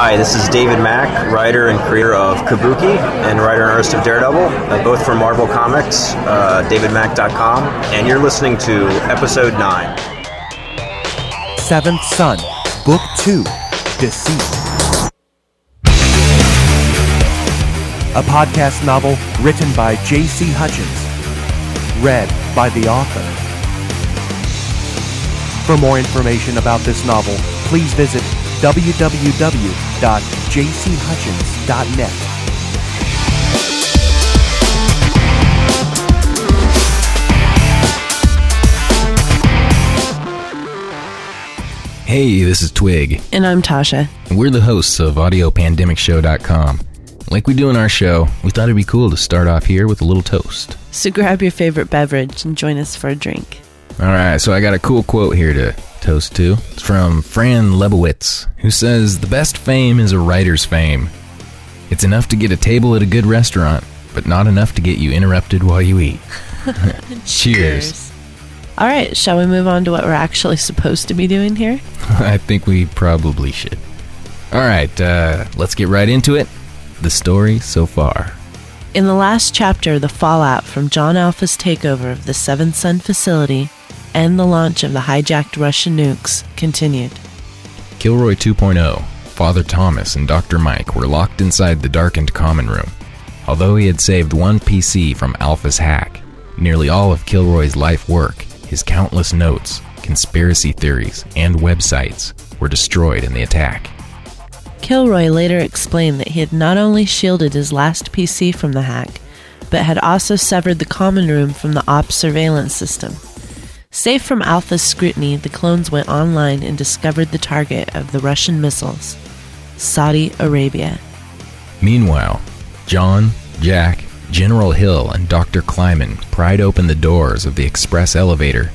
Hi, this is David Mack, writer and creator of Kabuki and writer and artist of Daredevil, uh, both from Marvel Comics, uh, davidmack.com, and you're listening to episode 9. Seventh Son, Book 2 Deceit. A podcast novel written by J.C. Hutchins, read by the author. For more information about this novel, please visit www.jchutchins.net. Hey, this is Twig, And I'm Tasha. and we're the hosts of AudioPandemicShow.com. Like we do in our show, we thought it'd be cool to start off here with a little toast. So grab your favorite beverage and join us for a drink. All right, so I got a cool quote here to toast to. It's from Fran Lebowitz, who says, The best fame is a writer's fame. It's enough to get a table at a good restaurant, but not enough to get you interrupted while you eat. Cheers. All right, shall we move on to what we're actually supposed to be doing here? I think we probably should. All right, uh, let's get right into it. The story so far. In the last chapter, the fallout from John Alpha's takeover of the Seventh Son facility and the launch of the hijacked Russian nukes continued. Kilroy 2.0, Father Thomas and Dr. Mike were locked inside the darkened common room. Although he had saved one PC from Alpha's hack, nearly all of Kilroy's life work, his countless notes, conspiracy theories, and websites were destroyed in the attack. Kilroy later explained that he had not only shielded his last PC from the hack, but had also severed the common room from the ops surveillance system. Safe from Alpha's scrutiny, the clones went online and discovered the target of the Russian missiles Saudi Arabia. Meanwhile, John, Jack, General Hill, and Dr. Kleinman pried open the doors of the express elevator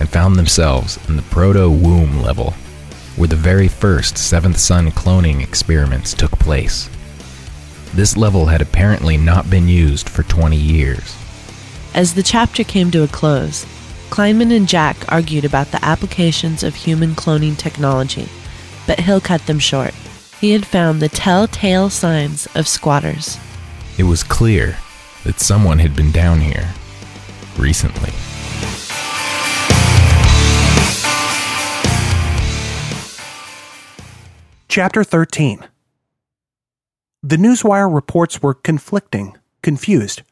and found themselves in the proto womb level, where the very first Seventh Son cloning experiments took place. This level had apparently not been used for 20 years. As the chapter came to a close, Kleinman and Jack argued about the applications of human cloning technology, but Hill cut them short. He had found the telltale signs of squatters. It was clear that someone had been down here recently. Chapter 13 The Newswire reports were conflicting, confused.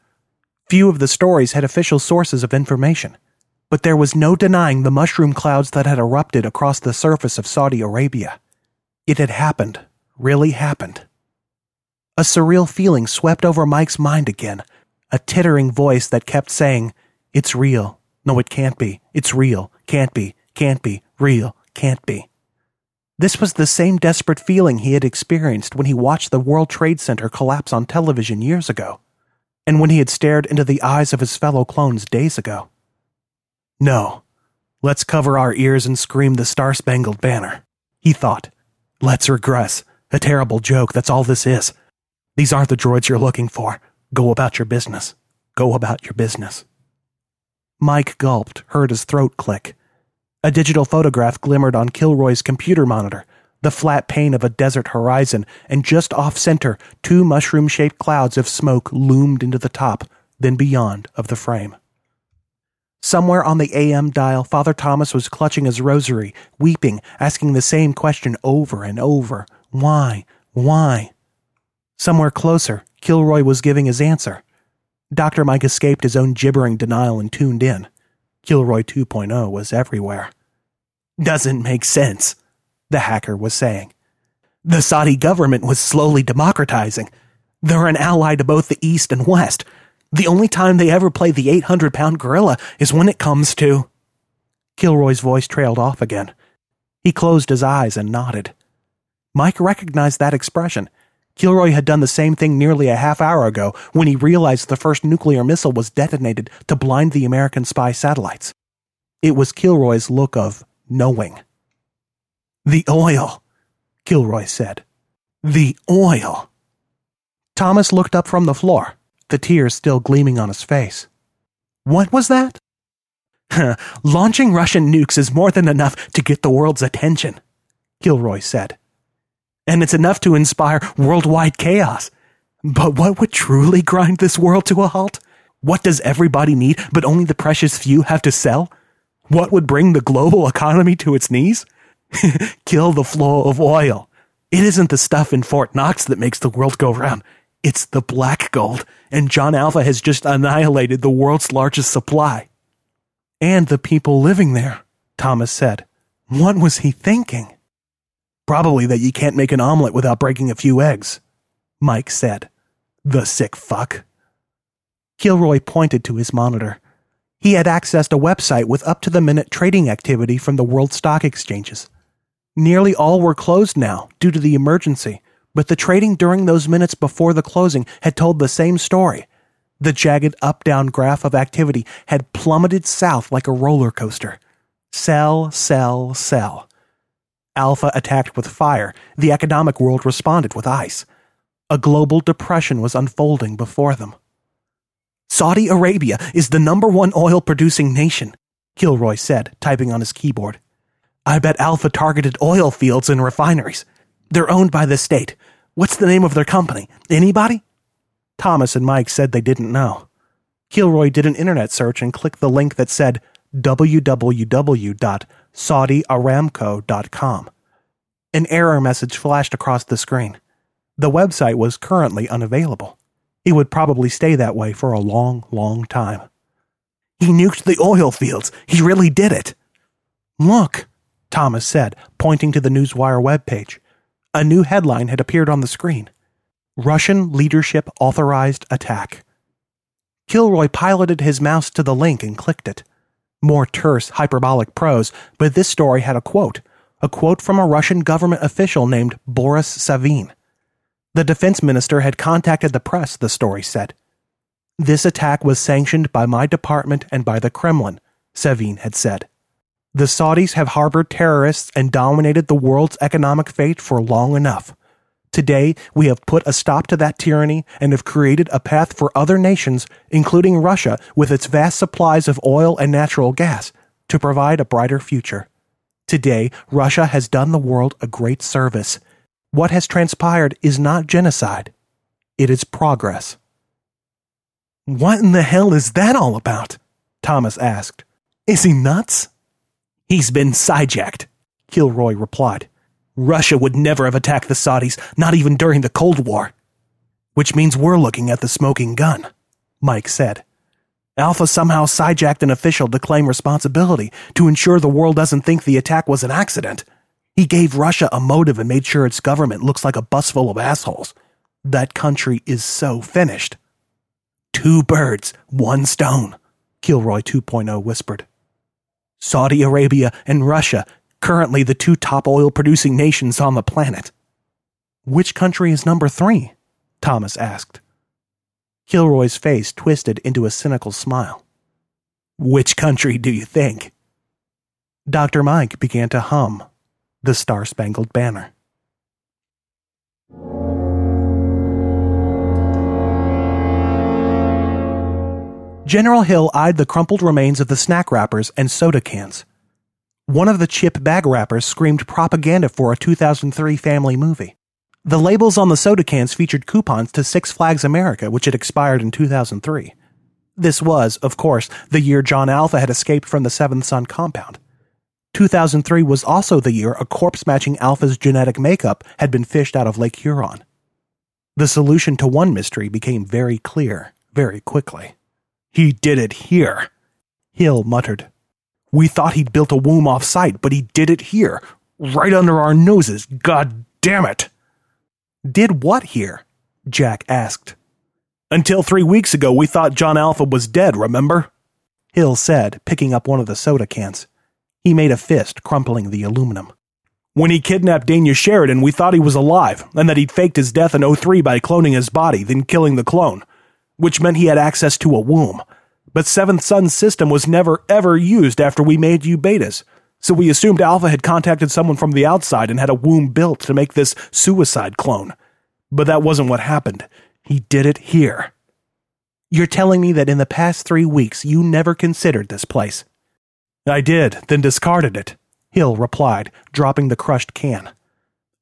Few of the stories had official sources of information, but there was no denying the mushroom clouds that had erupted across the surface of Saudi Arabia. It had happened, really happened. A surreal feeling swept over Mike's mind again, a tittering voice that kept saying, It's real. No, it can't be. It's real. Can't be. Can't be. Real. Can't be. This was the same desperate feeling he had experienced when he watched the World Trade Center collapse on television years ago, and when he had stared into the eyes of his fellow clones days ago. No, let's cover our ears and scream the Star Spangled Banner, he thought. Let's regress. A terrible joke, that's all this is. These aren't the droids you're looking for. Go about your business. Go about your business. Mike gulped, heard his throat click. A digital photograph glimmered on Kilroy's computer monitor, the flat pane of a desert horizon, and just off center, two mushroom shaped clouds of smoke loomed into the top, then beyond of the frame. Somewhere on the AM dial, Father Thomas was clutching his rosary, weeping, asking the same question over and over Why? Why? Somewhere closer, Kilroy was giving his answer. Dr. Mike escaped his own gibbering denial and tuned in. Kilroy 2.0 was everywhere. Doesn't make sense, the hacker was saying. The Saudi government was slowly democratizing. They're an ally to both the East and West. The only time they ever play the 800 pound gorilla is when it comes to. Kilroy's voice trailed off again. He closed his eyes and nodded. Mike recognized that expression. Kilroy had done the same thing nearly a half hour ago when he realized the first nuclear missile was detonated to blind the American spy satellites. It was Kilroy's look of knowing. The oil, Kilroy said. The oil. Thomas looked up from the floor, the tears still gleaming on his face. What was that? Launching Russian nukes is more than enough to get the world's attention, Kilroy said. and it's enough to inspire worldwide chaos. But what would truly grind this world to a halt? What does everybody need, but only the precious few have to sell? What would bring the global economy to its knees? Kill the flow of oil. It isn't the stuff in Fort Knox that makes the world go round. It's the black gold, and John Alpha has just annihilated the world's largest supply. And the people living there, Thomas said. What was he thinking? Probably that you can't make an omelet without breaking a few eggs, Mike said. The sick fuck. Kilroy pointed to his monitor. He had accessed a website with up to the minute trading activity from the world stock exchanges. Nearly all were closed now due to the emergency, but the trading during those minutes before the closing had told the same story. The jagged up down graph of activity had plummeted south like a roller coaster. Sell, sell, sell. Alpha attacked with fire. The economic world responded with ice. A global depression was unfolding before them. Saudi Arabia is the number one oil producing nation, Kilroy said, typing on his keyboard. I bet Alpha targeted oil fields and refineries. They're owned by the state. What's the name of their company? Anybody? Thomas and Mike said they didn't know. Kilroy did an internet search and clicked the link that said www.saudiaramco.com. An error message flashed across the screen. The website was currently unavailable. It would probably stay that way for a long, long time. He nuked the oil fields. He really did it. Look, Thomas said, pointing to the Newswire webpage. A new headline had appeared on the screen Russian leadership authorized attack. Kilroy piloted his mouse to the link and clicked it. More terse, hyperbolic prose, but this story had a quote. A quote from a Russian government official named Boris Savin. The defense minister had contacted the press, the story said. This attack was sanctioned by my department and by the Kremlin, Savin had said. The Saudis have harbored terrorists and dominated the world's economic fate for long enough. Today, we have put a stop to that tyranny and have created a path for other nations, including Russia with its vast supplies of oil and natural gas, to provide a brighter future. Today, Russia has done the world a great service what has transpired is not genocide, it is progress. What in the hell is that all about? Thomas asked. Is he nuts? He's been sidejacked, Kilroy replied. Russia would never have attacked the Saudis, not even during the Cold War. Which means we're looking at the smoking gun, Mike said. Alpha somehow sidejacked an official to claim responsibility to ensure the world doesn't think the attack was an accident. He gave Russia a motive and made sure its government looks like a bus full of assholes. That country is so finished. Two birds, one stone, Kilroy 2.0 whispered. Saudi Arabia and Russia, currently the two top oil producing nations on the planet. Which country is number three? Thomas asked. Kilroy's face twisted into a cynical smile. Which country do you think? Dr. Mike began to hum the Star Spangled Banner. General Hill eyed the crumpled remains of the snack wrappers and soda cans. One of the chip bag wrappers screamed propaganda for a 2003 family movie. The labels on the soda cans featured coupons to Six Flags America, which had expired in 2003. This was, of course, the year John Alpha had escaped from the Seventh Son compound. 2003 was also the year a corpse matching Alpha's genetic makeup had been fished out of Lake Huron. The solution to one mystery became very clear very quickly. He did it here, Hill muttered. We thought he'd built a womb off site, but he did it here, right under our noses. God damn it! Did what here? Jack asked. Until three weeks ago, we thought John Alpha was dead, remember? Hill said, picking up one of the soda cans. He made a fist, crumpling the aluminum. When he kidnapped Dania Sheridan, we thought he was alive, and that he'd faked his death in 03 by cloning his body, then killing the clone, which meant he had access to a womb. But Seventh Son's system was never ever used after we made you betas, so we assumed Alpha had contacted someone from the outside and had a womb built to make this suicide clone. But that wasn't what happened. He did it here. You're telling me that in the past three weeks you never considered this place? I did, then discarded it, Hill replied, dropping the crushed can.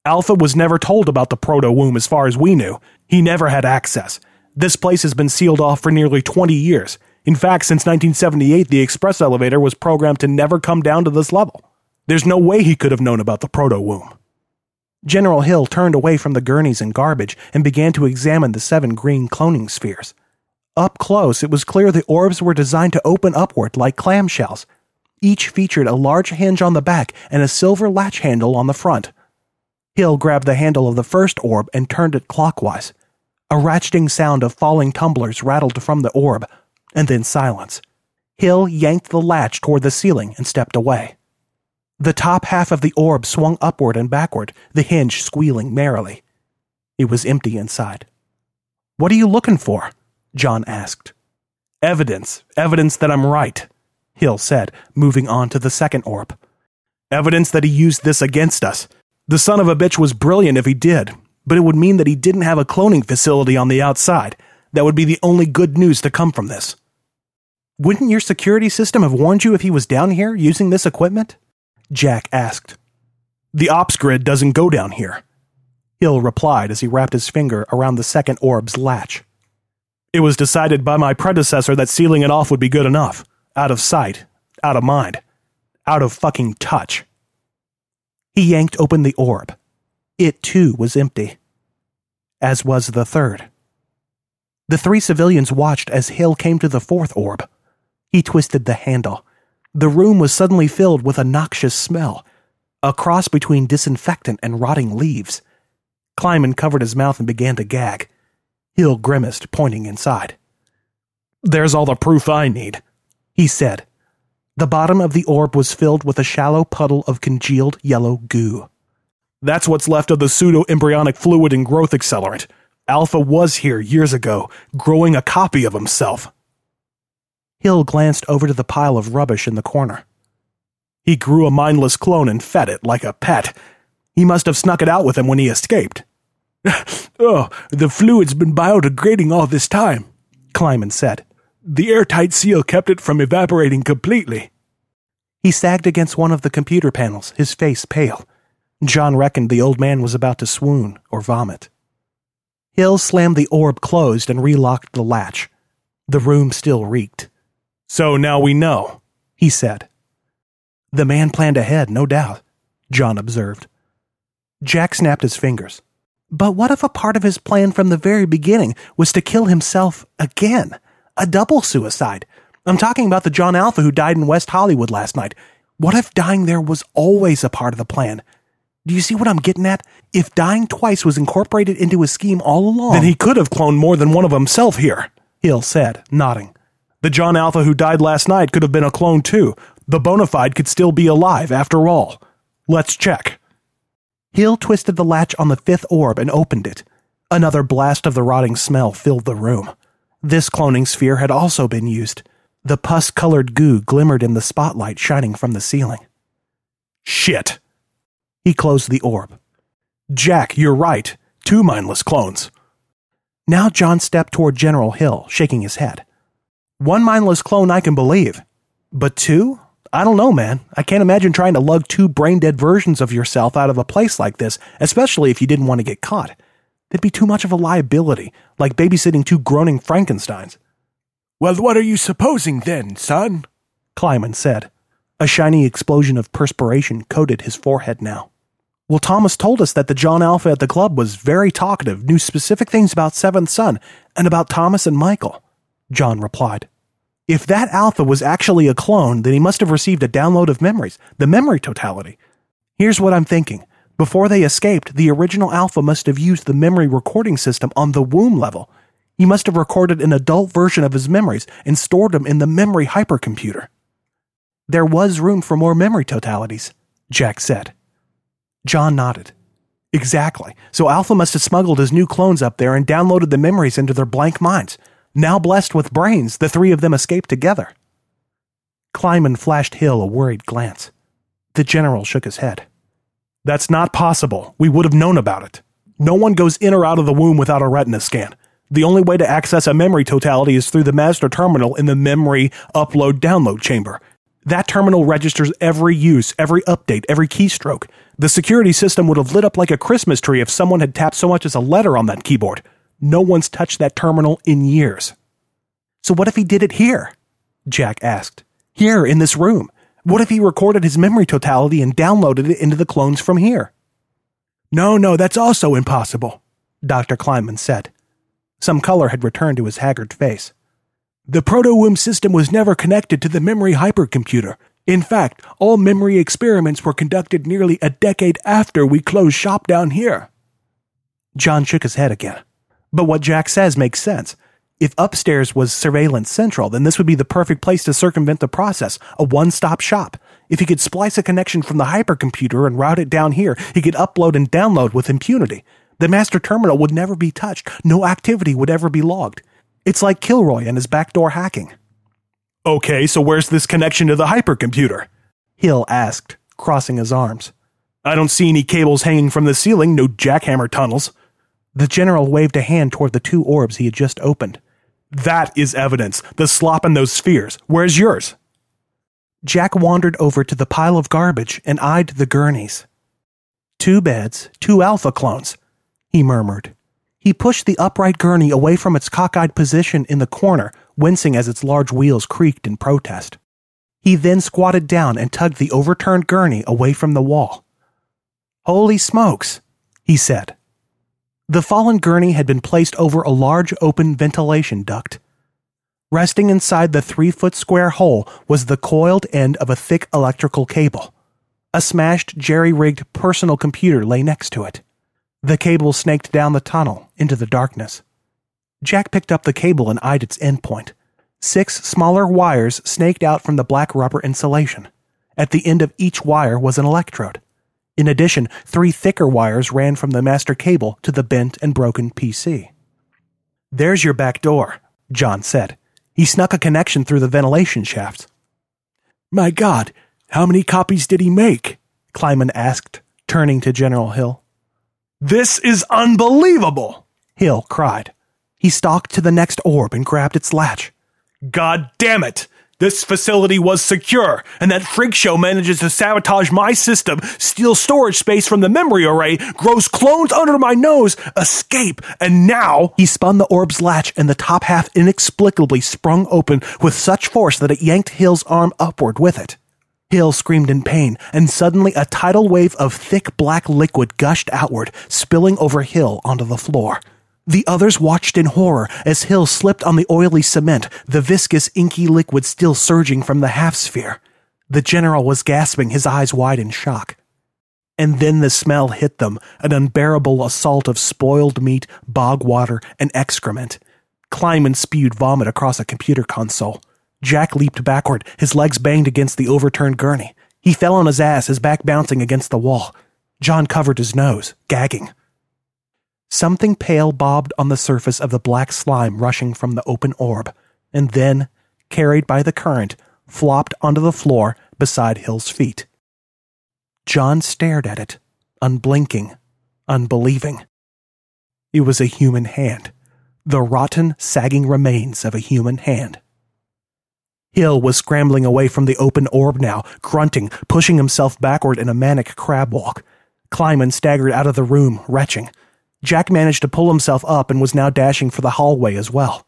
Alpha was never told about the proto womb as far as we knew. He never had access. This place has been sealed off for nearly 20 years. In fact, since 1978, the express elevator was programmed to never come down to this level. There's no way he could have known about the proto womb. General Hill turned away from the gurneys and garbage and began to examine the seven green cloning spheres. Up close, it was clear the orbs were designed to open upward like clamshells. Each featured a large hinge on the back and a silver latch handle on the front. Hill grabbed the handle of the first orb and turned it clockwise. A ratcheting sound of falling tumblers rattled from the orb, and then silence. Hill yanked the latch toward the ceiling and stepped away. The top half of the orb swung upward and backward, the hinge squealing merrily. It was empty inside. What are you looking for? John asked. Evidence, evidence that I'm right, Hill said, moving on to the second orb. Evidence that he used this against us. The son of a bitch was brilliant if he did, but it would mean that he didn't have a cloning facility on the outside. That would be the only good news to come from this. Wouldn't your security system have warned you if he was down here using this equipment? Jack asked. The ops grid doesn't go down here. Hill replied as he wrapped his finger around the second orb's latch. It was decided by my predecessor that sealing it off would be good enough. Out of sight, out of mind, out of fucking touch. He yanked open the orb. It too was empty, as was the third. The three civilians watched as Hill came to the fourth orb. He twisted the handle. The room was suddenly filled with a noxious smell, a cross between disinfectant and rotting leaves. Kleinman covered his mouth and began to gag. Hill grimaced, pointing inside. There's all the proof I need, he said. The bottom of the orb was filled with a shallow puddle of congealed yellow goo. That's what's left of the pseudo embryonic fluid and growth accelerant. Alpha was here years ago, growing a copy of himself. Hill glanced over to the pile of rubbish in the corner. He grew a mindless clone and fed it like a pet. He must have snuck it out with him when he escaped. oh, the fluid's been biodegrading all this time, Kleinman said. The airtight seal kept it from evaporating completely. He sagged against one of the computer panels, his face pale. John reckoned the old man was about to swoon or vomit. Hill slammed the orb closed and relocked the latch. The room still reeked. So now we know, he said. The man planned ahead, no doubt, John observed. Jack snapped his fingers. But what if a part of his plan from the very beginning was to kill himself again? A double suicide. I'm talking about the John Alpha who died in West Hollywood last night. What if dying there was always a part of the plan? Do you see what I'm getting at? If dying twice was incorporated into his scheme all along, then he could have cloned more than one of himself here, Hill said, nodding. The John Alpha who died last night could have been a clone too. The bona fide could still be alive after all. Let's check. Hill twisted the latch on the fifth orb and opened it. Another blast of the rotting smell filled the room. This cloning sphere had also been used. The pus colored goo glimmered in the spotlight shining from the ceiling. Shit! He closed the orb. Jack, you're right. Two mindless clones. Now John stepped toward General Hill, shaking his head. One mindless clone I can believe. But two? I don't know, man. I can't imagine trying to lug two brain dead versions of yourself out of a place like this, especially if you didn't want to get caught. It'd be too much of a liability, like babysitting two groaning Frankensteins. Well, what are you supposing then, son? Kleinman said. A shiny explosion of perspiration coated his forehead now. Well, Thomas told us that the John Alpha at the club was very talkative, knew specific things about Seventh Son, and about Thomas and Michael, John replied. If that Alpha was actually a clone, then he must have received a download of memories, the memory totality. Here's what I'm thinking. Before they escaped, the original Alpha must have used the memory recording system on the womb level. He must have recorded an adult version of his memories and stored them in the memory hypercomputer. There was room for more memory totalities, Jack said. John nodded. Exactly. So Alpha must have smuggled his new clones up there and downloaded the memories into their blank minds. Now blessed with brains, the three of them escaped together. Kleinman flashed Hill a worried glance. The general shook his head. That's not possible. We would have known about it. No one goes in or out of the womb without a retina scan. The only way to access a memory totality is through the master terminal in the memory upload download chamber. That terminal registers every use, every update, every keystroke. The security system would have lit up like a Christmas tree if someone had tapped so much as a letter on that keyboard. No one's touched that terminal in years. So what if he did it here? Jack asked. Here, in this room. What if he recorded his memory totality and downloaded it into the clones from here? No, no, that's also impossible, Dr. Kleinman said. Some color had returned to his haggard face. The proto-womb system was never connected to the memory hypercomputer. In fact, all memory experiments were conducted nearly a decade after we closed shop down here. John shook his head again. But what Jack says makes sense. If upstairs was surveillance central, then this would be the perfect place to circumvent the process, a one stop shop. If he could splice a connection from the hypercomputer and route it down here, he could upload and download with impunity. The master terminal would never be touched, no activity would ever be logged. It's like Kilroy and his backdoor hacking. Okay, so where's this connection to the hypercomputer? Hill asked, crossing his arms. I don't see any cables hanging from the ceiling, no jackhammer tunnels. The general waved a hand toward the two orbs he had just opened. That is evidence. The slop in those spheres. Where's yours? Jack wandered over to the pile of garbage and eyed the gurneys. Two beds, two alpha clones, he murmured. He pushed the upright gurney away from its cockeyed position in the corner, wincing as its large wheels creaked in protest. He then squatted down and tugged the overturned gurney away from the wall. Holy smokes, he said. The fallen gurney had been placed over a large open ventilation duct. Resting inside the three foot square hole was the coiled end of a thick electrical cable. A smashed, jerry rigged personal computer lay next to it. The cable snaked down the tunnel into the darkness. Jack picked up the cable and eyed its endpoint. Six smaller wires snaked out from the black rubber insulation. At the end of each wire was an electrode. In addition, three thicker wires ran from the master cable to the bent and broken PC. There's your back door, John said. He snuck a connection through the ventilation shafts. My God, how many copies did he make? Kleinman asked, turning to General Hill. This is unbelievable! Hill cried. He stalked to the next orb and grabbed its latch. God damn it! This facility was secure, and that freak show manages to sabotage my system, steal storage space from the memory array, grows clones under my nose, escape, and now he spun the orb's latch and the top half inexplicably sprung open with such force that it yanked Hill's arm upward with it. Hill screamed in pain, and suddenly a tidal wave of thick black liquid gushed outward, spilling over Hill onto the floor. The others watched in horror as Hill slipped on the oily cement, the viscous, inky liquid still surging from the half sphere. The general was gasping, his eyes wide in shock. And then the smell hit them, an unbearable assault of spoiled meat, bog water, and excrement. Kleinman spewed vomit across a computer console. Jack leaped backward, his legs banged against the overturned gurney. He fell on his ass, his back bouncing against the wall. John covered his nose, gagging. Something pale bobbed on the surface of the black slime rushing from the open orb, and then, carried by the current, flopped onto the floor beside Hill's feet. John stared at it, unblinking, unbelieving. It was a human hand, the rotten, sagging remains of a human hand. Hill was scrambling away from the open orb now, grunting, pushing himself backward in a manic crab walk. Kleinman staggered out of the room, retching. Jack managed to pull himself up and was now dashing for the hallway as well.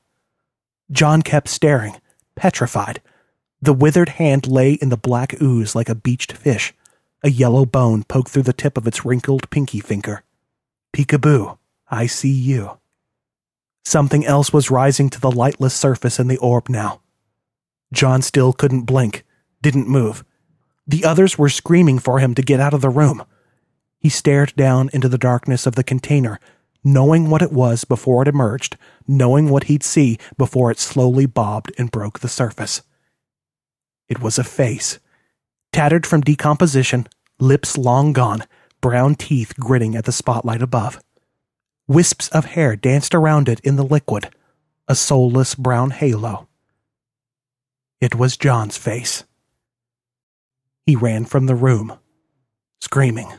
John kept staring, petrified. The withered hand lay in the black ooze like a beached fish. A yellow bone poked through the tip of its wrinkled pinky finger. Peekaboo, I see you. Something else was rising to the lightless surface in the orb now. John still couldn't blink, didn't move. The others were screaming for him to get out of the room. He stared down into the darkness of the container, knowing what it was before it emerged, knowing what he'd see before it slowly bobbed and broke the surface. It was a face, tattered from decomposition, lips long gone, brown teeth gritting at the spotlight above. Wisps of hair danced around it in the liquid, a soulless brown halo. It was John's face. He ran from the room, screaming.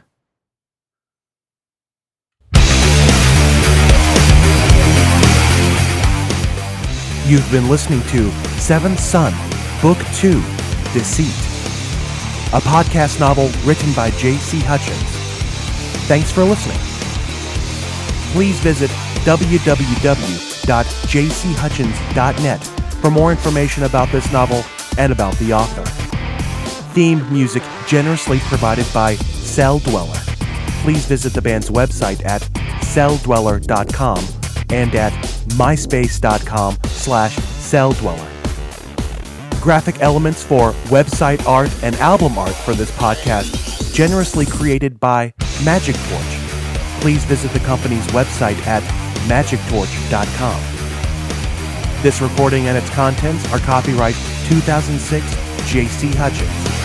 You've been listening to Seventh Son, Book 2 Deceit. a podcast novel written by J.C. Hutchins. Thanks for listening. Please visit www.jchutchins.net for more information about this novel and about the author. Theme music generously provided by Celldweller. Please visit the band's website at celldweller.com and at myspace.com slash celldweller. Graphic elements for website art and album art for this podcast generously created by Magic Torch. Please visit the company's website at magictorch.com. This recording and its contents are copyright 2006 J.C. Hutchins.